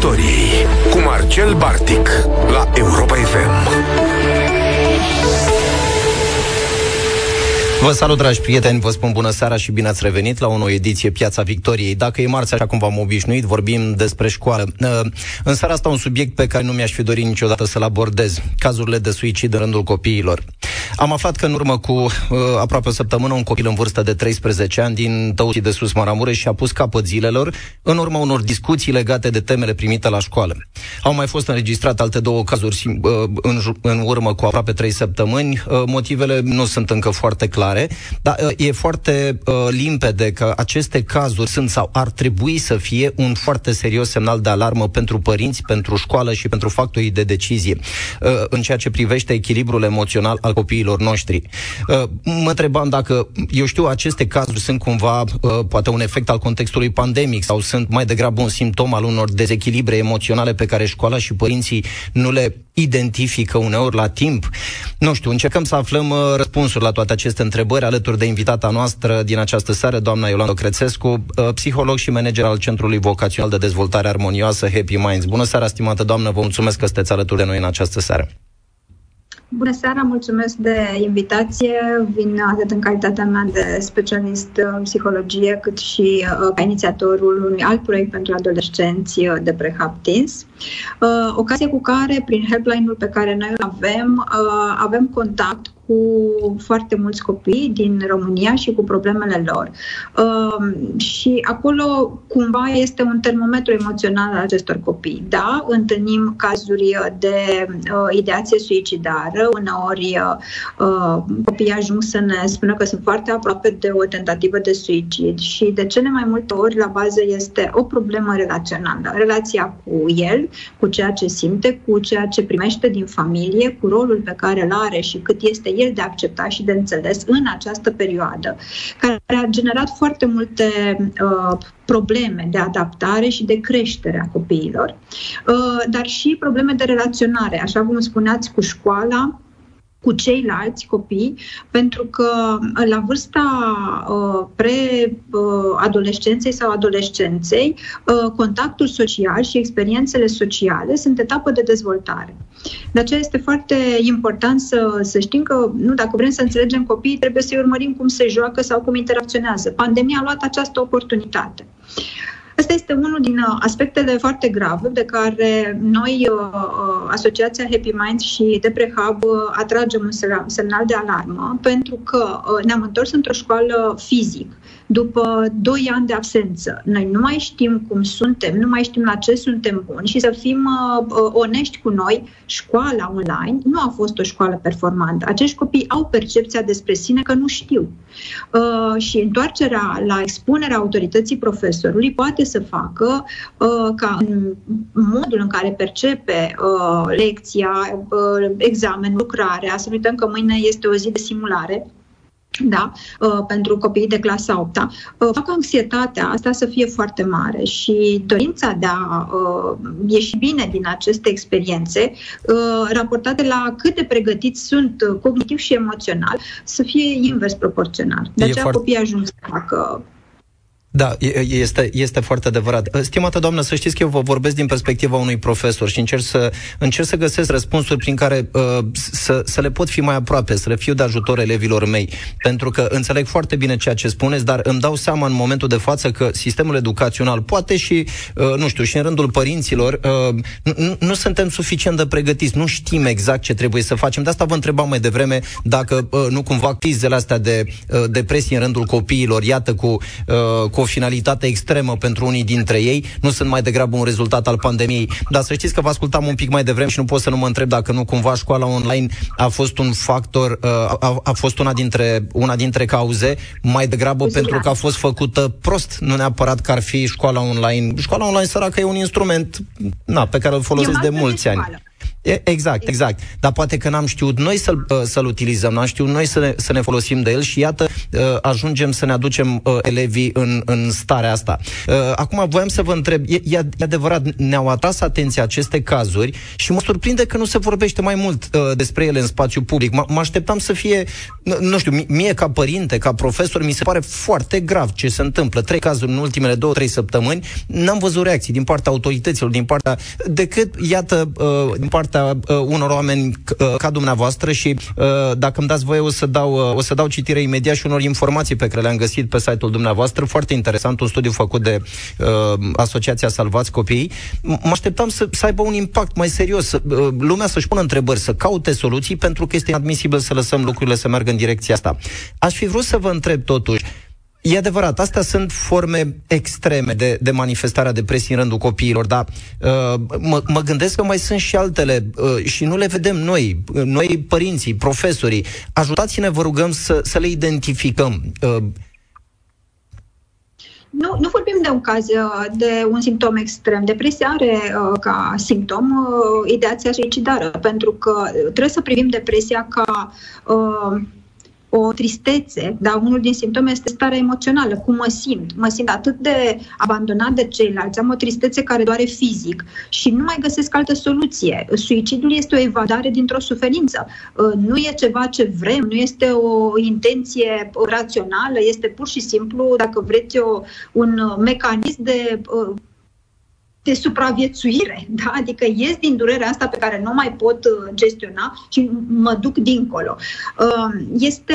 Victoriei cu Marcel Bartic la Europa FM. Vă salut, dragi prieteni, vă spun bună seara și bine ați revenit la o nouă ediție Piața Victoriei. Dacă e marți, așa cum v-am obișnuit, vorbim despre școală. Uh, în seara asta un subiect pe care nu mi-aș fi dorit niciodată să-l abordez, cazurile de suicid în rândul copiilor. Am aflat că în urmă cu uh, aproape o săptămână un copil în vârstă de 13 ani din Tăuții de Sus Maramureș și-a pus capăt zilelor în urma unor discuții legate de temele primite la școală. Au mai fost înregistrate alte două cazuri uh, în, în urmă cu aproape 3 săptămâni. Uh, motivele nu sunt încă foarte clare clare, dar uh, e foarte uh, limpede că aceste cazuri sunt sau ar trebui să fie un foarte serios semnal de alarmă pentru părinți, pentru școală și pentru factorii de decizie uh, în ceea ce privește echilibrul emoțional al copiilor noștri. Uh, mă întrebam dacă, eu știu, aceste cazuri sunt cumva uh, poate un efect al contextului pandemic sau sunt mai degrabă un simptom al unor dezechilibre emoționale pe care școala și părinții nu le identifică uneori la timp. Nu știu, încercăm să aflăm uh, răspunsuri la toate aceste întrebări alături de invitata noastră din această seară, doamna Iolanda Crețescu, uh, psiholog și manager al Centrului Vocațional de Dezvoltare Armonioasă Happy Minds. Bună seara, stimată doamnă, vă mulțumesc că sunteți alături de noi în această seară. Bună seara, mulțumesc de invitație. Vin atât în calitatea mea de specialist în psihologie, cât și uh, ca inițiatorul unui alt proiect pentru adolescenți uh, de prehab teens. Uh, ocazie cu care, prin helpline-ul pe care noi îl avem, avem contact cu foarte mulți copii din România și cu problemele lor. Uh, și acolo cumva este un termometru emoțional al acestor copii. Da, întâlnim cazuri de uh, ideație suicidară, uneori uh, copiii ajung să ne spună că sunt foarte aproape de o tentativă de suicid și de cele mai multe ori la bază este o problemă relațională. Relația cu el, cu ceea ce simte, cu ceea ce primește din familie, cu rolul pe care îl are și cât este el de acceptat și de înțeles în această perioadă, care a generat foarte multe uh, probleme de adaptare și de creștere a copiilor, uh, dar și probleme de relaționare, așa cum spuneați, cu școala, cu ceilalți copii, pentru că la vârsta uh, pre-adolescenței sau adolescenței, uh, contactul social și experiențele sociale sunt etapă de dezvoltare. De aceea este foarte important să, să știm că, nu, dacă vrem să înțelegem copiii, trebuie să-i urmărim cum se joacă sau cum interacționează. Pandemia a luat această oportunitate. Asta este unul din uh, aspectele foarte grave de care noi, uh, uh, Asociația Happy Minds și Deprehab, atragem un semnal de alarmă pentru că ne-am întors într-o școală fizic după 2 ani de absență. Noi nu mai știm cum suntem, nu mai știm la ce suntem buni și să fim uh, onești cu noi, școala online nu a fost o școală performantă. Acești copii au percepția despre sine că nu știu. Uh, și întoarcerea la expunerea autorității profesorului poate să facă uh, ca în modul în care percepe uh, lecția, uh, examen, lucrarea, să nu uităm că mâine este o zi de simulare, da, uh, pentru copiii de clasa 8 uh, fac anxietatea asta să fie foarte mare și dorința de a uh, ieși bine din aceste experiențe, uh, raportate la cât de pregătiți sunt uh, cognitiv și emoțional, să fie invers proporțional. De aceea foarte... copiii ajung să facă da, este, este foarte adevărat. Ă, stimată doamnă, să știți că eu vă vorbesc din perspectiva unui profesor și încerc să, încerc să găsesc răspunsuri prin care uh, să, să le pot fi mai aproape, să le fiu de ajutor elevilor mei. Pentru că înțeleg foarte bine ceea ce spuneți, dar îmi dau seama în momentul de față că sistemul educațional, poate și, uh, nu știu, și în rândul părinților, uh, nu, nu suntem suficient de pregătiți, nu știm exact ce trebuie să facem. De asta vă întrebam mai devreme dacă uh, nu cumva crizele astea de uh, depresie în rândul copiilor, iată, cu, uh, cu finalitate extremă pentru unii dintre ei, nu sunt mai degrabă un rezultat al pandemiei. Dar să știți că vă ascultam un pic mai devreme și nu pot să nu mă întreb dacă nu cumva școala online a fost un factor, uh, a, a fost una dintre, una dintre cauze, mai degrabă Zi, pentru că a fost făcută prost, nu neapărat că ar fi școala online. Școala online săracă e un instrument na, pe care îl folosesc de mulți ani. Exact, exact. Dar poate că n-am știut noi să-l, uh, să-l utilizăm, n-am știut noi să ne, să ne folosim de el și iată, uh, ajungem să ne aducem uh, elevii în, în starea asta. Uh, acum voiam să vă întreb, e, e adevărat, ne-au atras atenția aceste cazuri și mă surprinde că nu se vorbește mai mult uh, despre ele în spațiu public. M- mă așteptam să fie, nu știu, mie ca părinte, ca profesor, mi se pare foarte grav ce se întâmplă. Trei cazuri în ultimele două, trei săptămâni, n-am văzut reacții din partea autorităților, din partea, decât, iată, uh, din partea uh, unor oameni uh, ca dumneavoastră și uh, dacă îmi dați voie o să dau, uh, o să dau citire imediat și unor informații pe care le-am găsit pe site-ul dumneavoastră, foarte interesant, un studiu făcut de uh, Asociația Salvați Copiii. Mă așteptam să, să aibă un impact mai serios, să, uh, lumea să-și pună întrebări, să caute soluții, pentru că este inadmisibil să lăsăm lucrurile să meargă în direcția asta. Aș fi vrut să vă întreb totuși, E adevărat, astea sunt forme extreme de, de manifestarea depresiei în rândul copiilor, dar uh, mă, mă gândesc că mai sunt și altele uh, și nu le vedem noi, uh, noi părinții, profesorii. Ajutați-ne, vă rugăm, să, să le identificăm. Uh, nu, nu vorbim de un caz uh, de un simptom extrem. Depresia are uh, ca simptom uh, ideația suicidară, pentru că trebuie să privim depresia ca uh, o tristețe, dar unul din simptome este starea emoțională, cum mă simt. Mă simt atât de abandonat de ceilalți, am o tristețe care doare fizic și nu mai găsesc altă soluție. Suicidul este o evadare dintr-o suferință. Uh, nu e ceva ce vrem, nu este o intenție rațională, este pur și simplu, dacă vreți, o, un mecanism de uh, de supraviețuire, da? adică ies din durerea asta pe care nu mai pot uh, gestiona și mă duc dincolo. Um, este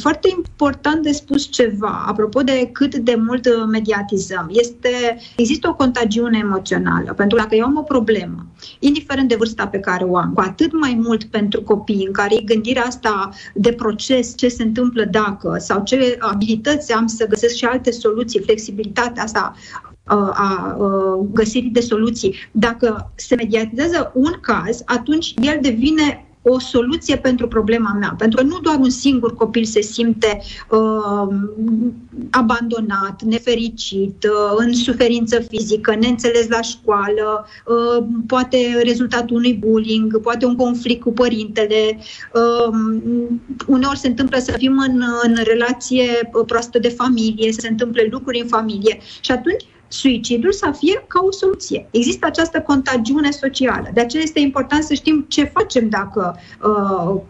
foarte important de spus ceva, apropo de cât de mult uh, mediatizăm. Este, există o contagiune emoțională, pentru că dacă eu am o problemă, indiferent de vârsta pe care o am, cu atât mai mult pentru copii, în care e gândirea asta de proces, ce se întâmplă dacă, sau ce abilități am să găsesc și alte soluții, flexibilitatea asta a găsirii de soluții. Dacă se mediatizează un caz, atunci el devine o soluție pentru problema mea. Pentru că nu doar un singur copil se simte uh, abandonat, nefericit, uh, în suferință fizică, neînțeles la școală, uh, poate rezultatul unui bullying, poate un conflict cu părintele. Uh, uneori se întâmplă să fim în, în relație proastă de familie, să se întâmple lucruri în familie și atunci suicidul să fie ca o soluție. Există această contagiune socială. De aceea este important să știm ce facem dacă uh,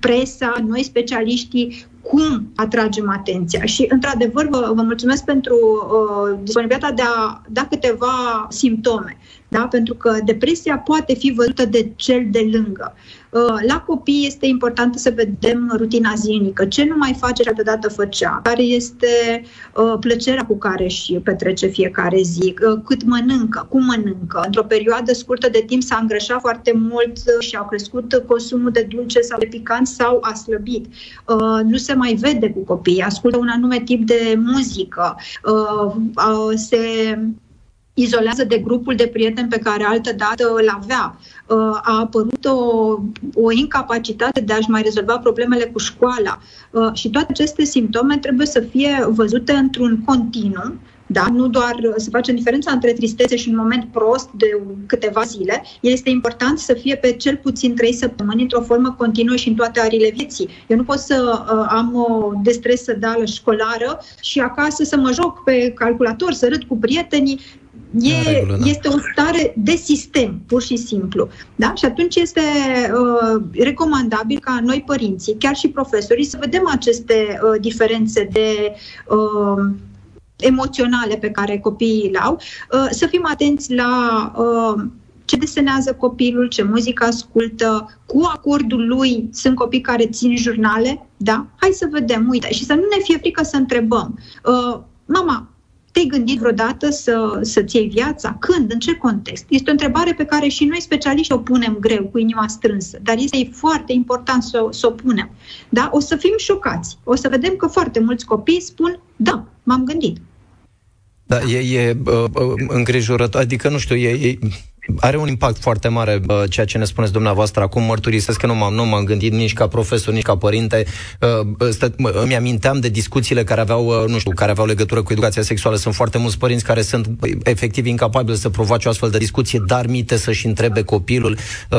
presa, noi specialiștii, cum atragem atenția. Și, într-adevăr, vă, vă mulțumesc pentru uh, disponibilitatea de a da câteva simptome. Da? Pentru că depresia poate fi văzută de cel de lângă. Uh, la copii este important să vedem rutina zilnică, ce nu mai face și dată făcea, care este uh, plăcerea cu care și petrece fiecare zi, uh, cât mănâncă, cum mănâncă. Într-o perioadă scurtă de timp s-a îngrășat foarte mult și a crescut consumul de dulce sau de picant sau a slăbit. Nu se mai vede cu copiii, ascultă un anume tip de muzică, se izolează de grupul de prieteni pe care altă dată îl avea. Uh, a apărut o, o incapacitate de a-și mai rezolva problemele cu școala uh, și toate aceste simptome trebuie să fie văzute într-un continuu da? Nu doar să facem diferența între tristețe și un moment prost de câteva zile. Este important să fie pe cel puțin trei săptămâni într-o formă continuă și în toate arile vieții. Eu nu pot să uh, am o destresă dală școlară și acasă să mă joc pe calculator, să râd cu prietenii. E, regulă, da. este o stare de sistem, pur și simplu. Da? Și atunci este uh, recomandabil ca noi, părinții, chiar și profesorii, să vedem aceste uh, diferențe de uh, emoționale pe care copiii le au, uh, să fim atenți la uh, ce desenează copilul, ce muzică ascultă, cu acordul lui sunt copii care țin jurnale, da? Hai să vedem, uite, și să nu ne fie frică să întrebăm. Uh, mama, te-ai gândit vreodată să, să-ți iei viața? Când? În ce context? Este o întrebare pe care și noi specialiști o punem greu, cu inima strânsă, dar este foarte important să, să o punem. Da? O să fim șocați. O să vedem că foarte mulți copii spun, da, m-am gândit. Da, e, e uh, îngrijorător, adică nu știu, e, e are un impact foarte mare uh, ceea ce ne spuneți dumneavoastră. Acum mărturisesc că nu m-am, nu m-am gândit nici ca profesor, nici ca părinte. Uh, stă, îmi aminteam de discuțiile care aveau, uh, nu știu, care aveau legătură cu educația sexuală. Sunt foarte mulți părinți care sunt efectiv incapabili să provoace o astfel de discuție, dar mite să-și întrebe copilul uh,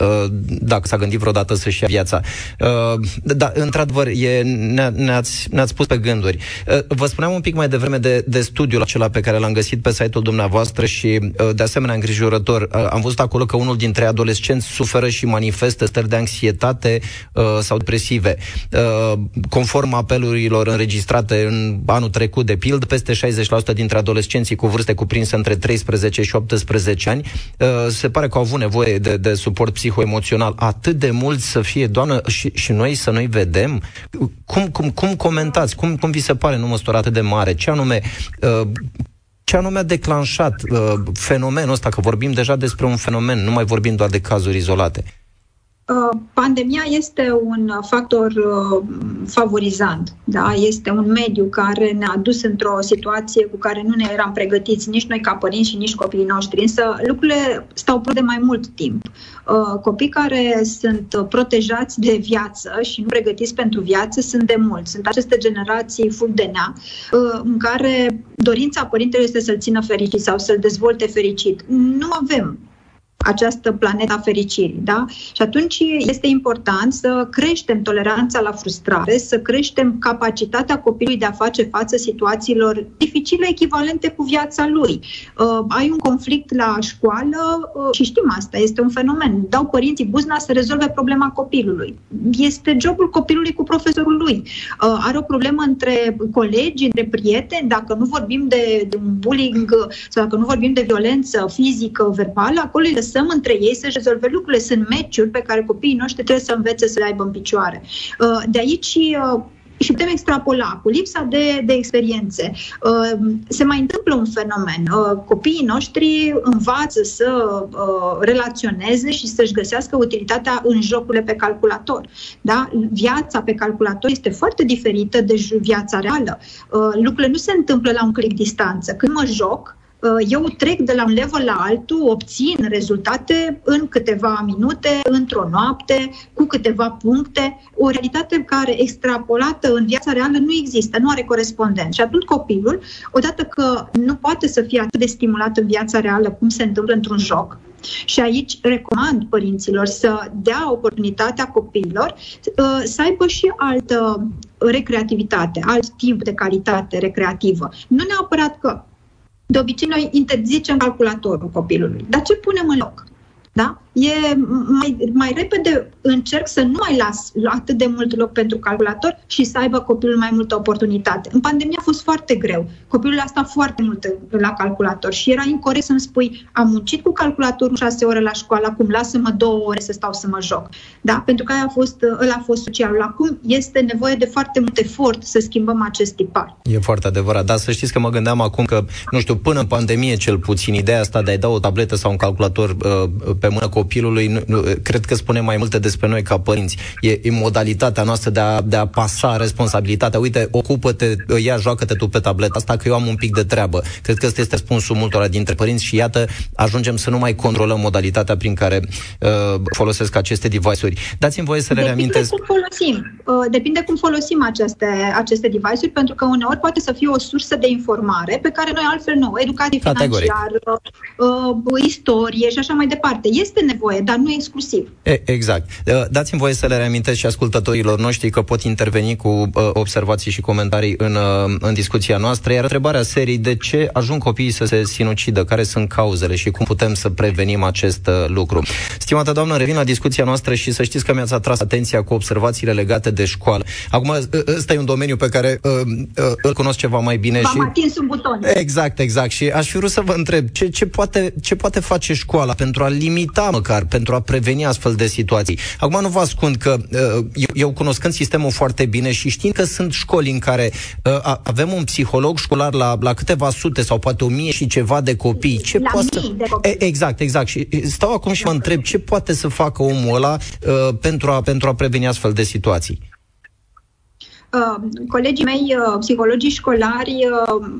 uh, dacă s-a gândit vreodată să-și ia viața. Uh, da, într-adevăr, e, ne, ne-ați, ne-ați pus pe gânduri. Uh, vă spuneam un pic mai devreme de, de studiul acela pe care l-am găsit pe site-ul dumneavoastră și, uh, de asemenea, îngrijorător următor. Am văzut acolo că unul dintre adolescenți suferă și manifestă stări de anxietate uh, sau depresive. Uh, conform apelurilor înregistrate în anul trecut, de pildă, peste 60% dintre adolescenții cu vârste cuprinse între 13 și 18 ani uh, se pare că au avut nevoie de, de suport psihoemoțional atât de mult să fie, doamnă, și, și noi să noi vedem. Cum, cum, cum comentați? Cum, cum vi se pare numărul atât de mare? Ce anume, uh, ce anume a declanșat uh, fenomenul ăsta, că vorbim deja despre un fenomen, nu mai vorbim doar de cazuri izolate? Uh, pandemia este un factor uh, favorizant, da? este un mediu care ne-a dus într-o situație cu care nu ne eram pregătiți nici noi ca părinți și nici copiii noștri, însă lucrurile stau de mai mult timp. Uh, copii care sunt protejați de viață și nu pregătiți pentru viață sunt de mult. Sunt aceste generații full de nea, în care dorința părintelui este să-l țină fericit sau să-l dezvolte fericit. Nu avem această planetă a fericirii. Da? Și atunci este important să creștem toleranța la frustrare, să creștem capacitatea copilului de a face față situațiilor dificile, echivalente cu viața lui. Uh, ai un conflict la școală uh, și știm asta, este un fenomen. Dau părinții buzna să rezolve problema copilului. Este jobul copilului cu profesorul lui. Uh, are o problemă între colegi, între prieteni, dacă nu vorbim de, de un bullying sau dacă nu vorbim de violență fizică, verbală, acolo îi lăsăm între ei să-și rezolve lucrurile. Sunt meciuri pe care copiii noștri trebuie să învețe să le aibă în picioare. Uh, de aici uh, și putem extrapola cu lipsa de, de experiențe. Uh, se mai întâmplă un fenomen. Copiii noștri învață să relaționeze și să-și găsească utilitatea în jocurile pe calculator. Da? Viața pe calculator este foarte diferită de viața reală. Lucrurile nu se întâmplă la un click distanță. Când mă joc, Uh, eu trec de la un level la altul, obțin rezultate în câteva minute, într-o noapte, cu câteva puncte, o realitate care extrapolată în viața reală nu există, nu are corespondent. Și atunci copilul, odată că nu poate să fie atât de stimulat în viața reală cum se întâmplă într-un joc, și aici recomand părinților să dea oportunitatea copiilor uh, să aibă și altă recreativitate, alt timp de calitate recreativă. Nu neapărat că de obicei, noi interzicem calculatorul copilului. Dar ce punem în loc? Da? E mai, mai repede încerc să nu mai las atât de mult loc pentru calculator și să aibă copilul mai multă oportunitate. În pandemie a fost foarte greu. Copilul a stat foarte mult la calculator și era incorrect să-mi spui am muncit cu calculatorul șase ore la școală, acum lasă-mă două ore să stau să mă joc. Da? Pentru că aia a fost, ăla a fost socialul. Acum este nevoie de foarte mult efort să schimbăm acest tipar. E foarte adevărat. Dar să știți că mă gândeam acum că, nu știu, până în pandemie cel puțin, ideea asta de a-i da o tabletă sau un calculator uh, pe mână copilului, nu, nu, cred că spune mai multe despre noi ca părinți. E, e modalitatea noastră de a, de a pasa responsabilitatea. Uite, ocupă-te, ia, joacă-te tu pe tabletă asta, că eu am un pic de treabă. Cred că ăsta este răspunsul multora dintre părinți și iată, ajungem să nu mai controlăm modalitatea prin care uh, folosesc aceste device-uri. Dați-mi voie să le Depinde reamintesc. Cum folosim. Uh, depinde cum folosim aceste, aceste device-uri, pentru că uneori poate să fie o sursă de informare pe care noi altfel nu. Educație financiară, uh, istorie și așa mai departe. Este nevoie, dar nu exclusiv. E, exact. Dați-mi voie să le reamintesc și ascultătorilor noștri că pot interveni cu uh, observații și comentarii în, uh, în discuția noastră, iar întrebarea serii de ce ajung copiii să se sinucidă, care sunt cauzele și cum putem să prevenim acest uh, lucru. Stimată doamnă, revin la discuția noastră și să știți că mi-ați atras atenția cu observațiile legate de școală. Acum, ăsta e un domeniu pe care uh, uh, îl cunosc ceva mai bine. V-am și... atins un buton. Exact, exact. Și aș fi vrut să vă întreb, ce, ce, poate, ce poate face școala pentru a limita măcar, pentru a preveni astfel de situații. Acum nu vă ascund că uh, eu, eu cunoscând sistemul foarte bine și știind că sunt școli în care uh, avem un psiholog școlar la, la câteva sute sau poate o mie și ceva de copii. Ce la poate să... de copii. E, exact, exact. Și stau acum și mă întreb ce poate să facă omul ăla uh, pentru, a, pentru a preveni astfel de situații. Uh, colegii mei, uh, psihologii școlari, uh,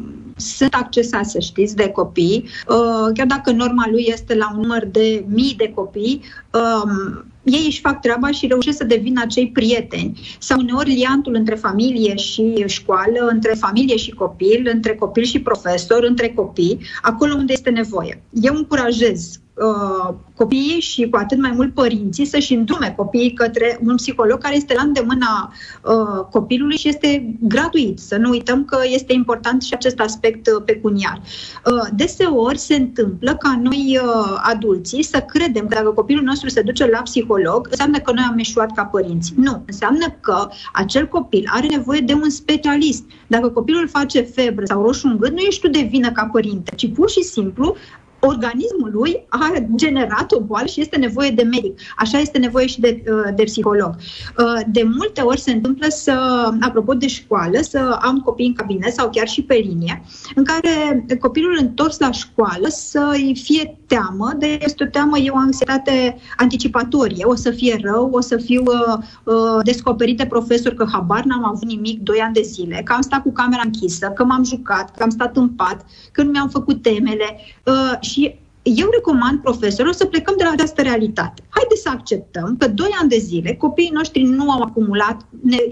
sunt accesați, să știți, de copii, uh, chiar dacă norma lui este la un număr de mii de copii, um, ei își fac treaba și reușesc să devină acei prieteni. Sau uneori liantul între familie și școală, între familie și copil, între copil și profesor, între copii, acolo unde este nevoie. Eu încurajez uh, copiii și cu atât mai mult părinții să-și îndrume copiii către un psiholog care este la îndemâna uh, copilului și este gratuit. Să nu uităm că este important și acest aspect uh, pecuniar. Uh, deseori se întâmplă ca noi uh, adulții să credem că dacă copilul nostru se duce la psiholog, înseamnă că noi am eșuat ca părinți. Nu, înseamnă că acel copil are nevoie de un specialist. Dacă copilul face febră sau roșu în gât, nu ești tu de vină ca părinte, ci pur și simplu organismul lui a generat o boală și este nevoie de medic. Așa este nevoie și de, uh, de psiholog. Uh, de multe ori se întâmplă să, apropo de școală, să am copii în cabinet sau chiar și pe linie, în care copilul întors la școală să-i fie teamă, de este o teamă, e o anxietate anticipatorie. O să fie rău, o să fiu uh, uh, descoperit de profesor că habar n-am avut nimic doi ani de zile, că am stat cu camera închisă, că m-am jucat, că am stat în pat, că nu mi-am făcut temele. Uh, și eu recomand profesorilor să plecăm de la această realitate. Haideți să acceptăm că doi ani de zile copiii noștri nu au acumulat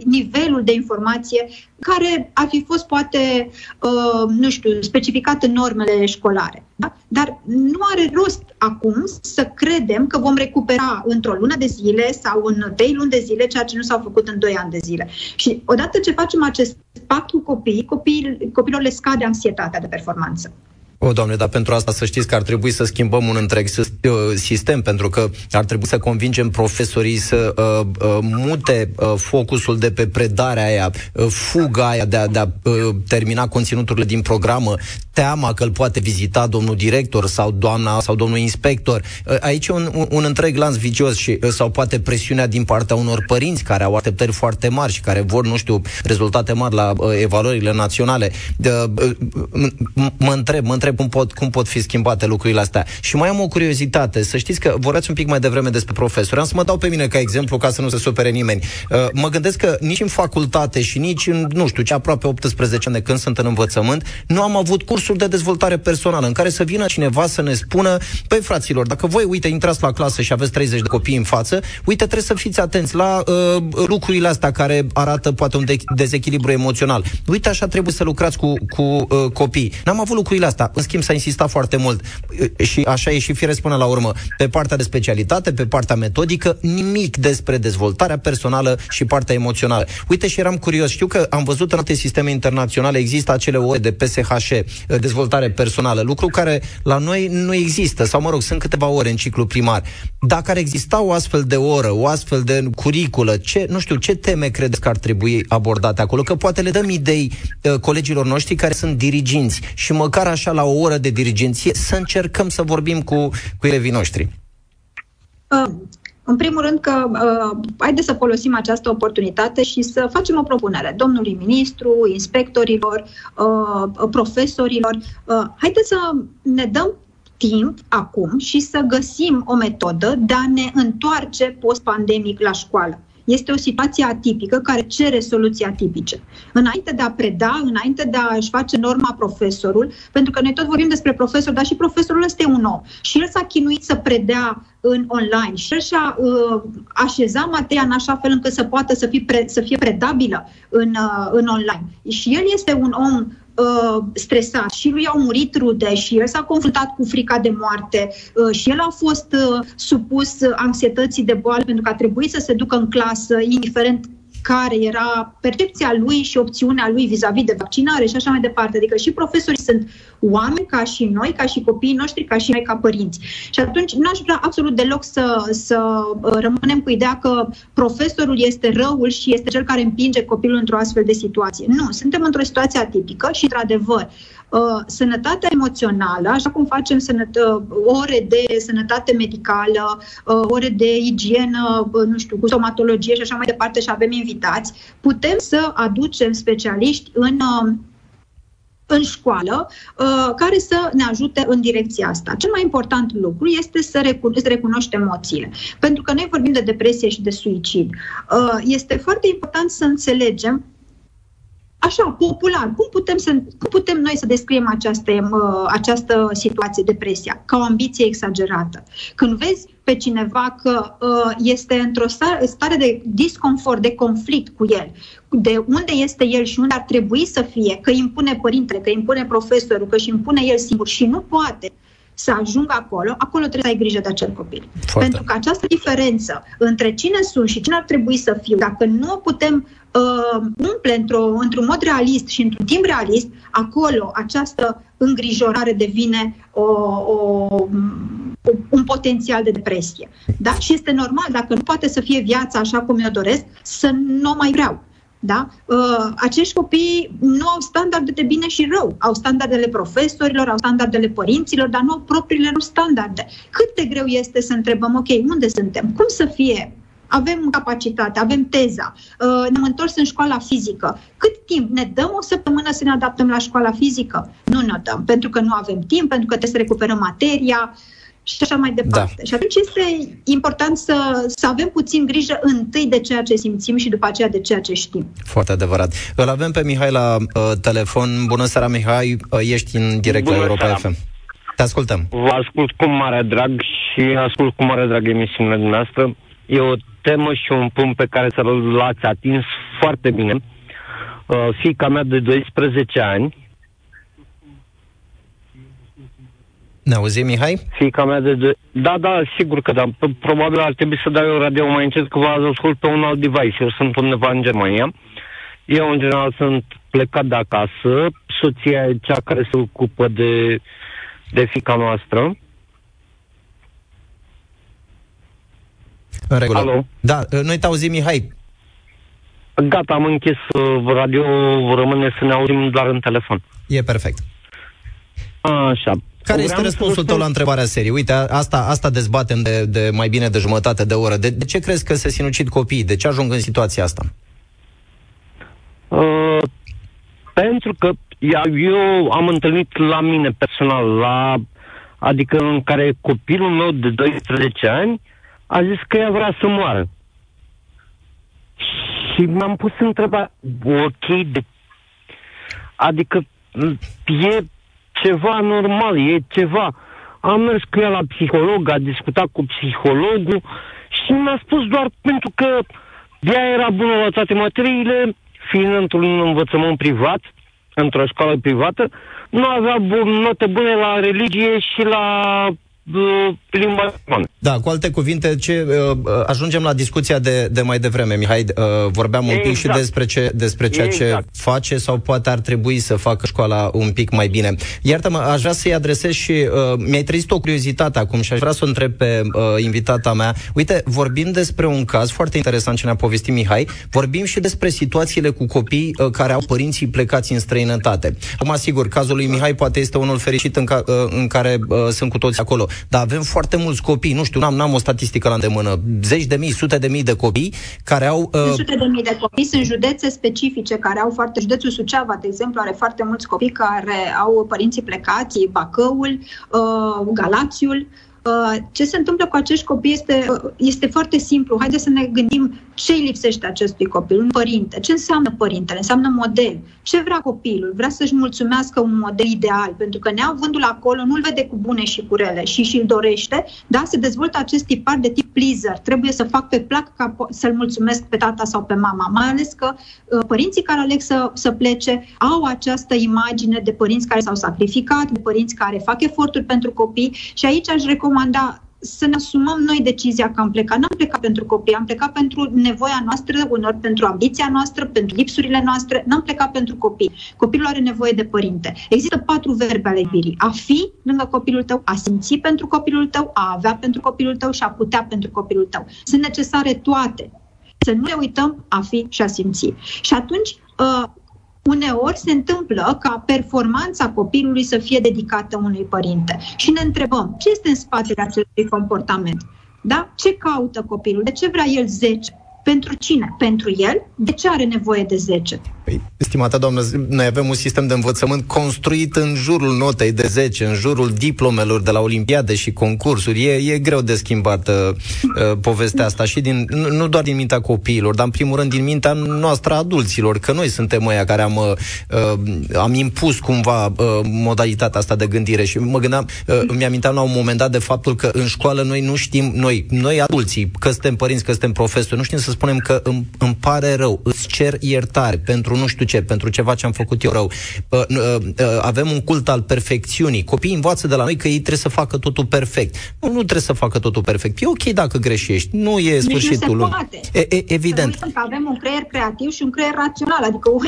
nivelul de informație care ar fi fost poate, uh, nu știu, specificat în normele școlare. Da? Dar nu are rost acum să credem că vom recupera într-o lună de zile sau în trei luni de zile ceea ce nu s-a făcut în doi ani de zile. Și odată ce facem acest pact cu copiii, copiii copiilor le scade anxietatea de performanță. O, doamne, dar pentru asta să știți că ar trebui să schimbăm un întreg uh, sistem, pentru că ar trebui să convingem profesorii să uh, uh, mute uh, focusul de pe predarea aia, uh, fuga aia de a, de a uh, termina conținuturile din programă, teama că îl poate vizita domnul director sau doamna sau domnul inspector. Uh, aici e un, un, un întreg lanț vicios și, uh, sau poate presiunea din partea unor părinți care au așteptări foarte mari și care vor, nu știu, rezultate mari la uh, evaluările naționale. Uh, uh, mă întreb, mă întreb întreb cum pot, cum pot fi schimbate lucrurile astea. Și mai am o curiozitate. Să știți că vorbeați un pic mai devreme despre profesori. Am să mă dau pe mine ca exemplu ca să nu se supere nimeni. Uh, mă gândesc că nici în facultate și nici în, nu știu, ce aproape 18 ani de când sunt în învățământ, nu am avut cursuri de dezvoltare personală în care să vină cineva să ne spună, păi fraților, dacă voi, uite, intrați la clasă și aveți 30 de copii în față, uite, trebuie să fiți atenți la uh, lucrurile astea care arată poate un de- dezechilibru emoțional. Uite, așa trebuie să lucrați cu, cu uh, copii. N-am avut lucrurile astea. În schimb, s-a insistat foarte mult și așa e și fire spune la urmă, pe partea de specialitate, pe partea metodică, nimic despre dezvoltarea personală și partea emoțională. Uite și eram curios, știu că am văzut în alte sisteme internaționale există acele ore de PSHE, dezvoltare personală, lucru care la noi nu există, sau mă rog, sunt câteva ore în ciclu primar. Dacă ar exista o astfel de oră, o astfel de curiculă, ce, nu știu, ce teme credeți că ar trebui abordate acolo? Că poate le dăm idei uh, colegilor noștri care sunt diriginți și măcar așa la o oră de dirigenție să încercăm să vorbim cu, cu elevii noștri? Uh, în primul rând că uh, haideți să folosim această oportunitate și să facem o propunere domnului ministru, inspectorilor, uh, profesorilor. Uh, haideți să ne dăm timp acum și să găsim o metodă de a ne întoarce post-pandemic la școală. Este o situație atipică care cere soluții atipice. Înainte de a preda, înainte de a-și face norma profesorul, pentru că noi tot vorbim despre profesor, dar și profesorul este un om. Și el s-a chinuit să predea în online și el și-a uh, așezat materia în așa fel încât să poată să fie, pre, să fie predabilă în, uh, în online. Și el este un om uh, stresat. Și lui au murit rude și el s-a confruntat cu frica de moarte uh, și el a fost uh, supus anxietății de boală pentru că a trebuit să se ducă în clasă, indiferent care era percepția lui și opțiunea lui vis-a-vis de vaccinare și așa mai departe. Adică și profesorii sunt oameni ca și noi, ca și copiii noștri, ca și noi ca părinți. Și atunci nu aș vrea absolut deloc să, să uh, rămânem cu ideea că profesorul este răul și este cel care împinge copilul într-o astfel de situație. Nu, suntem într-o situație atipică și, într-adevăr, Uh, sănătatea emoțională, așa cum facem sănătă, ore de sănătate medicală, uh, ore de igienă, uh, nu știu, cu stomatologie și așa mai departe și avem invitați, putem să aducem specialiști în în școală care să ne ajute în direcția asta. Cel mai important lucru este să, recuno- să recunoștem emoțiile. Pentru că noi vorbim de depresie și de suicid. Este foarte important să înțelegem așa, popular, cum putem, să, cum putem noi să descriem această, uh, această situație, depresia, ca o ambiție exagerată? Când vezi pe cineva că uh, este într-o stare, stare de disconfort, de conflict cu el, de unde este el și unde ar trebui să fie, că impune părintele, că impune profesorul, că își impune el singur și nu poate, să ajungă acolo, acolo trebuie să ai grijă de acel copil. Foarte. Pentru că această diferență între cine sunt și cine ar trebui să fiu, dacă nu o putem uh, umple într-o, într-un mod realist și într-un timp realist, acolo această îngrijorare devine o, o, un potențial de depresie. Da? Și este normal, dacă nu poate să fie viața așa cum eu doresc, să nu o mai vreau. Da? Uh, acești copii nu au standarde de bine și rău. Au standardele profesorilor, au standardele părinților, dar nu au propriile lor standarde. Cât de greu este să întrebăm, ok, unde suntem? Cum să fie? Avem capacitate, avem teza, uh, ne-am întors în școala fizică. Cât timp? Ne dăm o săptămână să ne adaptăm la școala fizică? Nu ne dăm, pentru că nu avem timp, pentru că trebuie să recuperăm materia, uh, și așa mai departe. Da. Și atunci este important să, să avem puțin grijă întâi de ceea ce simțim și după aceea de ceea ce știm. Foarte adevărat. Îl avem pe Mihai la uh, telefon. Bună seara, Mihai. Uh, ești în direct Bună la Europa seara. FM. Te ascultăm. Vă ascult cu mare drag și ascult cu mare drag emisiunea dumneavoastră. E o temă și un punct pe care să l-ați atins foarte bine. Uh, fica mea de 12 ani Ne auzi, Mihai? Fica mea de... de... Da, da, sigur că da. Probabil ar trebui să dau eu radio mai încet, că vă ascult pe un alt device. Eu sunt undeva în Germania. Eu, în general, sunt plecat de acasă. Soția e cea care se ocupă de, de fica noastră. În regulă. Alo? Da, noi te auzim, Mihai. Gata, am închis uh, radio, rămâne să ne auzim doar în telefon. E perfect. Așa. Care este răspunsul tău la întrebarea serie? Uite, asta, asta dezbatem de, de mai bine de jumătate de oră. De, de ce crezi că se sinucid copiii? De ce ajung în situația asta? Uh, pentru că eu am întâlnit la mine personal, la, adică în care copilul meu de 12 ani a zis că ea vrea să moară. Și m-am pus întrebarea, ok, de... adică e ceva normal, e ceva. Am mers cu ea la psiholog, a discutat cu psihologul și mi-a spus doar pentru că ea era bună la toate materiile, fiind într-un învățământ privat, într-o școală privată, nu avea note bune la religie și la uh, limba germană. Da, cu alte cuvinte, ce, uh, uh, ajungem la discuția de, de mai devreme, Mihai. Uh, vorbeam un exact. pic și exact. despre, ce, despre ceea exact. ce face sau poate ar trebui să facă școala un pic mai bine. Iartă-mă, aș vrea să-i adresez și uh, mi-ai trezit o curiozitate acum și aș vrea să o întreb pe uh, invitata mea. Uite, vorbim despre un caz foarte interesant ce ne-a povestit Mihai. Vorbim și despre situațiile cu copii uh, care au părinții plecați în străinătate. Mă asigur, cazul lui Mihai poate este unul fericit în, ca, uh, în care uh, sunt cu toți acolo. Dar avem foarte mulți copii, nu știu, n-am, n-am o statistică la îndemână, zeci de mii, sute de mii de copii care au... Uh... Sute de mii de copii, sunt județe specifice care au foarte... Județul Suceava, de exemplu, are foarte mulți copii care au părinții plecați, Bacăul, uh, Galațiul, Uh, ce se întâmplă cu acești copii este, uh, este foarte simplu. Haideți să ne gândim ce îi lipsește acestui copil, un părinte. Ce înseamnă părintele? Înseamnă model. Ce vrea copilul? Vrea să-și mulțumească un model ideal, pentru că neavându-l acolo, nu-l vede cu bune și cu rele și și-l dorește, da? Se dezvoltă acest tipar de tip pleaser. Trebuie să fac pe plac ca să-l mulțumesc pe tata sau pe mama. Mai ales că uh, părinții care aleg să, să plece au această imagine de părinți care s-au sacrificat, de părinți care fac eforturi pentru copii și aici aș recomanda recomanda să ne asumăm noi decizia că am plecat. N-am plecat pentru copii, am plecat pentru nevoia noastră, unor pentru ambiția noastră, pentru lipsurile noastre, n-am plecat pentru copii. Copilul are nevoie de părinte. Există patru verbe ale iubirii. A fi lângă copilul tău, a simți pentru copilul tău, a avea pentru copilul tău și a putea pentru copilul tău. Sunt necesare toate. Să nu ne uităm a fi și a simți. Și atunci, uh, uneori se întâmplă ca performanța copilului să fie dedicată unui părinte. Și ne întrebăm, ce este în spatele acestui comportament? Da? Ce caută copilul? De ce vrea el 10? Pentru cine? Pentru el? De ce are nevoie de 10? Păi, stimată doamnă, noi avem un sistem de învățământ construit în jurul notei de 10, în jurul diplomelor de la olimpiade și concursuri. E, e greu de schimbat uh, uh, povestea asta și din, nu, nu doar din mintea copiilor, dar în primul rând din mintea noastră adulților, că noi suntem ăia care am, uh, uh, am impus cumva uh, modalitatea asta de gândire și mă gândeam, uh, îmi aminteam la un moment dat de faptul că în școală noi nu știm, noi, noi adulții, că suntem părinți, că suntem profesori, nu știm să spunem că îmi, îmi pare rău, îți cer iertare pentru nu știu ce, pentru ceva ce am făcut eu rău. Uh, uh, avem un cult al perfecțiunii. Copiii învață de la noi că ei trebuie să facă totul perfect. Nu, nu trebuie să facă totul perfect. E ok dacă greșești. Nu e sfârșitul lumii. E, e, evident. Să că avem un creier creativ și un creier rațional, adică o,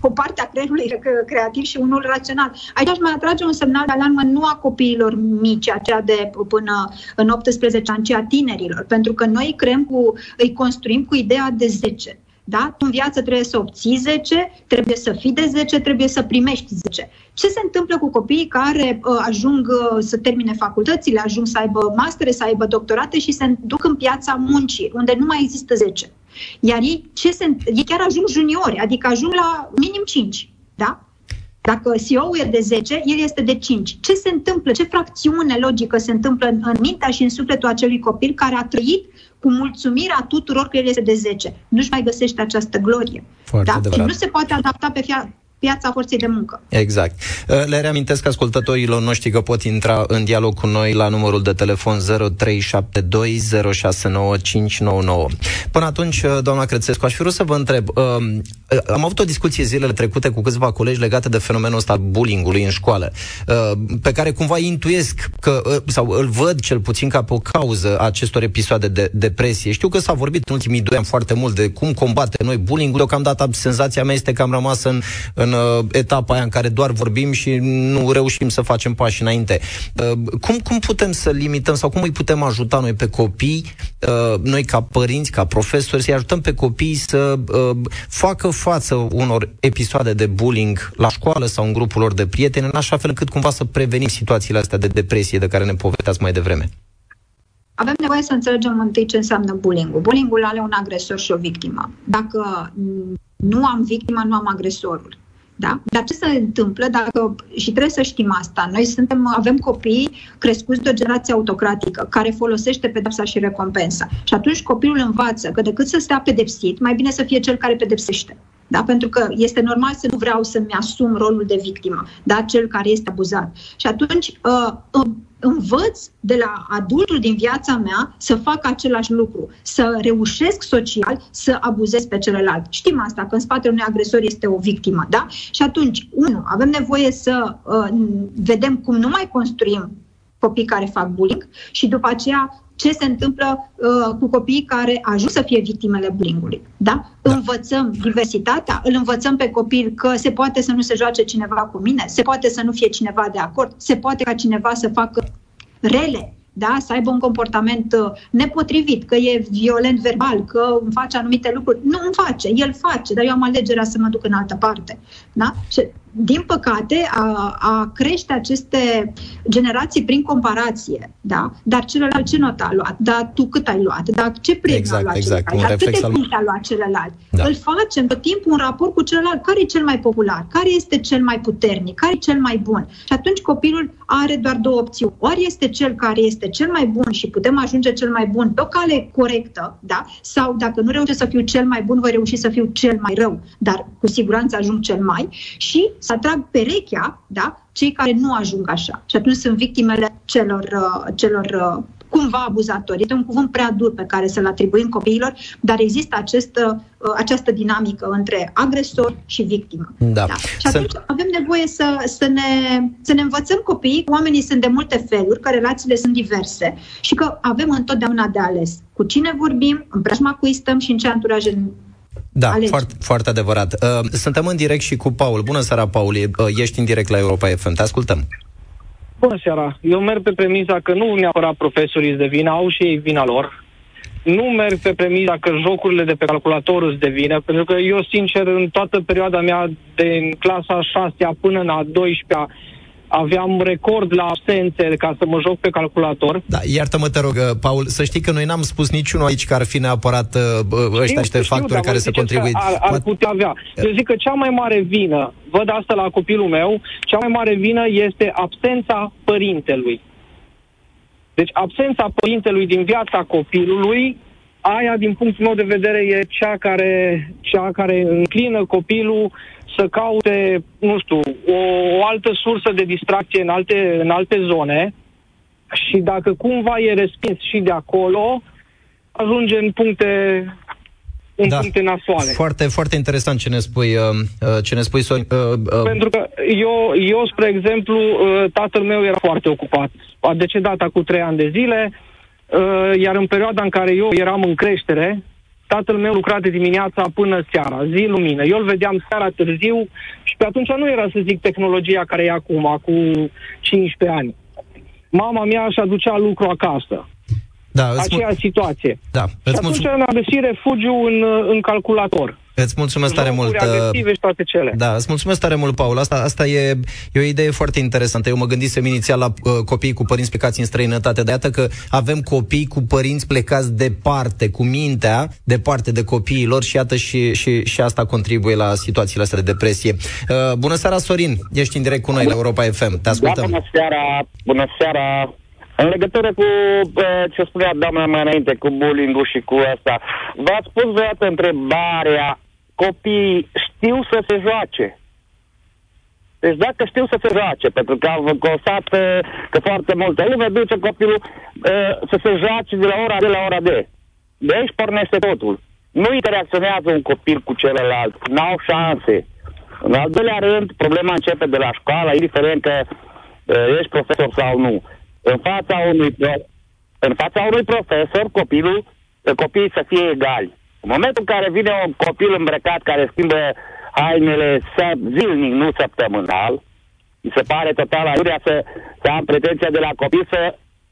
o parte a creierului creativ și unul rațional. Aici aș mai atrage un semnal de alarmă nu a copiilor mici, aceea de până în 18 ani, ci a tinerilor, pentru că noi creăm cu, îi construim cu ideea de 10. Da? Tu în viață trebuie să obții 10, trebuie să fii de 10, trebuie să primești 10. Ce se întâmplă cu copiii care uh, ajung uh, să termine facultățile, ajung să aibă mastere, să aibă doctorate și se duc în piața muncii, unde nu mai există 10. Iar ei, ce se, ei chiar ajung juniori, adică ajung la minim 5. Da? Dacă CEO-ul e de 10, el este de 5. Ce se întâmplă? Ce fracțiune logică se întâmplă în, în mintea și în sufletul acelui copil care a trăit cu mulțumirea tuturor că el este de 10. Nu-și mai găsește această glorie. Foarte da? Și nu se poate adapta pe, fia, piața forței de muncă. Exact. Uh, le reamintesc ascultătorilor noștri că pot intra în dialog cu noi la numărul de telefon 0372069599. Până atunci, uh, doamna Crețescu, aș fi vrut să vă întreb. Um, uh, am avut o discuție zilele trecute cu câțiva colegi legate de fenomenul ăsta bullyingului în școală, pe care cumva intuiesc că, sau îl văd cel puțin ca pe o cauză a acestor episoade de depresie. Știu că s-a vorbit în ultimii doi ani foarte mult de cum combate noi bullying Deocamdată senzația mea este că am rămas în, în uh, etapa aia în care doar vorbim și nu reușim să facem pași înainte. Uh, cum, cum putem să limităm sau cum îi putem ajuta noi pe copii, uh, noi ca părinți, ca profesori, să-i ajutăm pe copii să uh, facă față unor episoade de bullying la școală sau în grupul lor de prieteni, în așa fel încât cumva să prevenim situațiile astea de depresie de care ne povesteați mai devreme? Avem nevoie să înțelegem întâi ce înseamnă bullying-ul. Bullying-ul are un agresor și o victimă. Dacă nu am victima, nu am agresorul. Da? Dar ce se întâmplă dacă, și trebuie să știm asta, noi suntem, avem copii crescuți de o generație autocratică care folosește pedepsa și recompensa. Și atunci copilul învață că decât să stea pedepsit, mai bine să fie cel care pedepsește. Da? Pentru că este normal să nu vreau să-mi asum rolul de victimă, da? cel care este abuzat. Și atunci uh, uh, învăț de la adultul din viața mea să fac același lucru, să reușesc social să abuzez pe celălalt. Știm asta, că în spatele unui agresor este o victimă, da? Și atunci, unu, avem nevoie să uh, vedem cum nu mai construim copii care fac bullying și după aceea ce se întâmplă uh, cu copiii care ajung să fie victimele bullying-ului. Da? da? Învățăm diversitatea, îl învățăm pe copil că se poate să nu se joace cineva cu mine, se poate să nu fie cineva de acord, se poate ca cineva să facă rele da? să aibă un comportament uh, nepotrivit, că e violent verbal, că îmi face anumite lucruri. Nu îmi face, el face, dar eu am alegerea să mă duc în altă parte. Da? Și din păcate, a, a crește aceste generații prin comparație, da? Dar celălalt ce notă a luat? Dar tu cât ai luat? Dar ce premiu exact, a luat exact, celălalt? Dar câte al... puncte a luat celălalt? Da. Îl facem tot timpul un raport cu celălalt. Care e cel mai popular? Care este cel mai puternic? Care e cel mai bun? Și atunci copilul are doar două opțiuni. Ori este cel care este cel mai bun și putem ajunge cel mai bun pe o cale corectă, da? Sau dacă nu reușesc să fiu cel mai bun, voi reuși să fiu cel mai rău, dar cu siguranță ajung cel mai. Și să atrag perechea, da, cei care nu ajung așa. Și atunci sunt victimele celor, uh, celor uh, cumva abuzatori. Este un cuvânt prea dur pe care să-l atribuim copiilor, dar există acest, uh, această dinamică între agresor și victimă. Da. da. Și atunci sunt... avem nevoie să, să, ne, să ne învățăm copiii, oamenii sunt de multe feluri, că relațiile sunt diverse și că avem întotdeauna de ales cu cine vorbim, în preajma cui stăm și în ce anturaj da, foarte, foarte adevărat. Uh, suntem în direct și cu Paul. Bună seara, Paul. Uh, ești în direct la Europa FM. Te ascultăm. Bună seara. Eu merg pe premisa că nu neapărat profesorii de vină, au și ei vina lor. Nu merg pe premisa că jocurile de pe calculator îți devină, pentru că eu, sincer, în toată perioada mea de în clasa 6 până în a 12-a, aveam record la absențe ca să mă joc pe calculator. Da, iartă-mă, te rog, uh, Paul, să știi că noi n-am spus niciunul aici că ar fi neapărat uh, ăștia Știu, niște știu, factori dar care vă să ziceți că contribuie. Ar, ar putea avea. Eu zic că cea mai mare vină, văd asta la copilul meu, cea mai mare vină este absența părintelui. Deci absența părintelui din viața copilului, aia, din punctul meu de vedere, e cea care, cea care înclină copilul să caute, nu știu, o, o altă sursă de distracție în alte, în alte zone și dacă cumva e respins și de acolo, ajunge în puncte în Da. puncte nasoale. Foarte, foarte interesant ce ne spui, uh, uh, ce ne spui Sorin. Uh, uh, Pentru că eu, eu, spre exemplu, uh, tatăl meu era foarte ocupat. A decedat cu trei ani de zile, uh, iar în perioada în care eu eram în creștere, tatăl meu lucra de dimineața până seara, zi lumină. Eu îl vedeam seara târziu și pe atunci nu era, să zic, tehnologia care e acum, cu 15 ani. Mama mea își aducea lucru acasă. da, îți, mulț- Aceeași situație. da, Și îți, atunci mulțum- mi-a găsit refugiu în, în calculator. Îți mulțumesc tare Jocuri mult. uh, agresive și toate cele. Da, îți mulțumesc tare mult, Paul. Asta, asta e, e o idee foarte interesantă. Eu mă gândisem inițial la uh, copii cu părinți plecați în străinătate, dar iată că avem copii cu părinți plecați departe, cu mintea departe de copiii lor și iată și, și, și asta contribuie la situațiile astea de depresie. Uh, bună seara, Sorin! Ești în direct cu noi la Europa FM. Te Da, ascultăm. bună seara, bună seara. În legătură cu uh, ce spunea doamna mai înainte, cu bullying și cu asta, v-ați pus vreodată întrebarea, copiii știu să se joace? Deci dacă știu să se joace, pentru că am constat uh, că foarte multă lume duce copilul uh, să se joace de la ora de la ora de. De aici pornește totul. Nu interacționează un copil cu celălalt, n-au șanse. În al doilea rând, problema începe de la școală, indiferent că uh, ești profesor sau nu. În fața unui, pro- în fața unui profesor, copilul, uh, copiii să fie egali. În momentul în care vine un copil îmbrăcat care schimbă hainele să- zilnic, nu săptămânal, mi se pare total aiurea să, să am pretenția de la copil să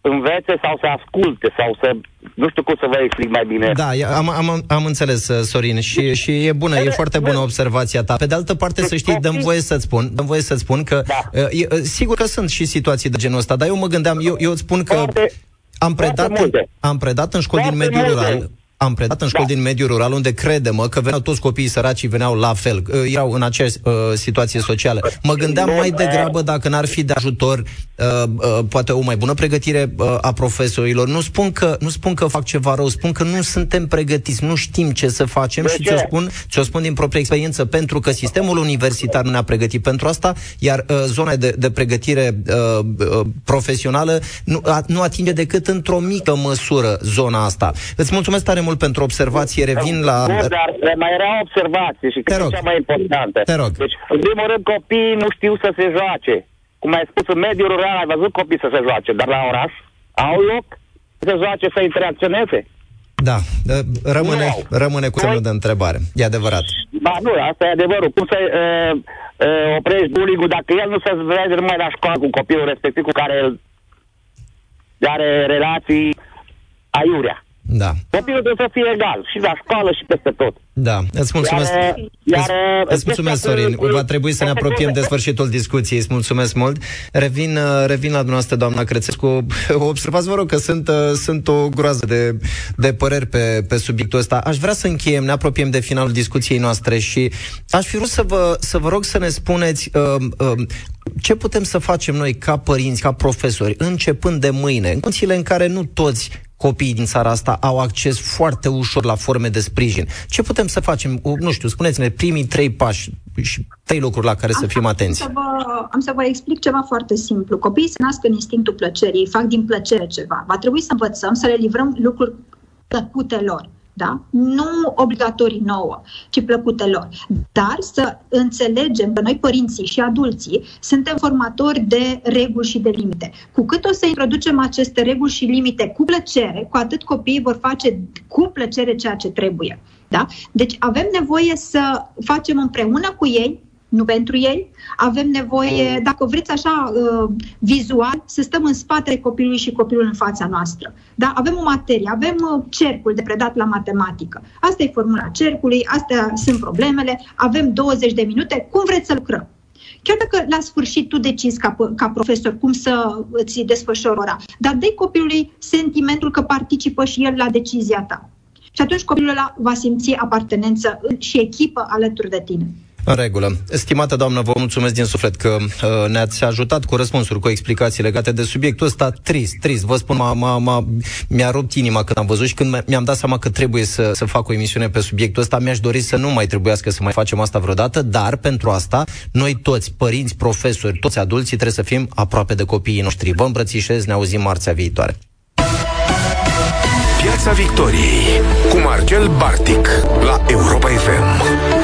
învețe sau să asculte sau să... Nu știu cum să vă explic mai bine. Da, ia- am, am, am înțeles, uh, Sorin, și, și e bună, e foarte bună observația ta. Pe de altă parte, să știi, dăm voie să-ți spun, dăm voie să-ți spun că, Da. uh, e, uh, sigur că sunt și situații de genul ăsta, dar eu mă gândeam, eu, eu îți spun că Foarte- am foarte predat, în, multe. am predat în școli din Foarte mediul multe. rural, am predat în școli Da. din mediul rural, unde crede-mă că veneau toți copiii săraci, veneau la fel, uh, erau în aceeași uh, situație socială. Mă gândeam Nu, mai uh, degrabă dacă n-ar fi de ajutor, uh, uh, poate o mai bună pregătire uh, a profesorilor. Nu spun, că, nu spun că fac ceva rău, spun că nu suntem pregătiți, nu știm ce să facem De și ce? ți-o spun, ți-o spun din proprie experiență, pentru că sistemul universitar nu ne-a pregătit pentru asta, iar uh, zona de, de pregătire uh, uh, profesională nu, a, nu atinge decât într-o mică măsură zona asta. Îți mulțumesc tare mult pentru observație, revin la... Bun, dar mai era o observație și Te cred că rog. e cea mai importantă. Te rog. Deci, în primul rând, copiii nu știu să se joace. Cum ai spus, în mediul rural ai văzut copii să se joace, dar la oraș au loc să se joace, să interacționeze. Da, uh, rămâne, Nu. rămâne cu semnul de întrebare. E adevărat. Ba nu, asta e adevărul. Cum să uh, uh, oprești bullying dacă el nu se vede numai la școală cu copilul respectiv cu care el are relații aiurea. Da, Copilul trebuie să fie egal și la școală și peste tot. da. Îți mulțumesc. Iar, iar, Îți, îți mulțumesc, chestia Sorin. cu- Va trebui să ne cu- apropiem de sfârșitul discuției. Îți mulțumesc mult. Revin, uh, revin la dumneavoastră, doamna Crețescu. Observați, vă rog, că sunt, uh, sunt o groază de, de păreri pe, pe subiectul ăsta. Aș vrea să încheiem, ne apropiem de finalul discuției noastre și aș fi vrut să vă, să vă rog să ne spuneți uh, uh, ce putem să facem noi ca părinți, ca profesori, începând de mâine, în condițiile în care nu toți copiii din țara asta au acces foarte ușor la forme de sprijin. Ce putem să facem? O, Nu știu, spuneți-ne primii trei pași și trei lucruri la care să fim atenți. Am să, vă, am să vă explic ceva foarte simplu. Copiii se nasc în instinctul plăcerii, ei fac din plăcere ceva. Va trebui să învățăm să le livrăm lucruri plăcute lor. Da? Nu obligatorii nouă, ci plăcute lor. Dar să înțelegem că noi, părinții și adulții, suntem formatori de reguli și de limite. Cu cât o să introducem aceste reguli și limite cu plăcere, cu atât copiii vor face cu plăcere ceea ce trebuie. Da? Deci avem nevoie să facem împreună cu ei nu pentru ei. Avem nevoie, dacă vreți așa, uh, vizual, să stăm în spatele copilului și copilul în fața noastră. Da? Avem o materie, avem uh, cercul de predat la matematică. Asta e formula cercului, astea sunt problemele, avem 20 de minute, cum vreți să lucrăm? Chiar dacă la sfârșit tu decizi ca, ca profesor cum să îți desfășori ora, dar dai copilului sentimentul că participă și el la decizia ta. Și atunci copilul ăla va simți apartenență și echipă alături de tine. În regulă. Stimată doamnă, vă mulțumesc din suflet că uh, ne-ați ajutat cu răspunsuri, cu explicații legate de subiectul ăsta trist, trist. Vă spun, m-a, m-a, m-a, mi-a rupt inima când am văzut și când mi-am dat seama că trebuie să, să fac o emisiune pe subiectul ăsta. Mi-aș dori să nu mai trebuiască să mai facem asta vreodată, dar pentru asta, noi toți, părinți, profesori, toți adulții, trebuie să fim aproape de copiii noștri. Vă îmbrățișez, ne auzim marțea viitoare. Piața Victoriei cu Marcel Bartic la Europa FM.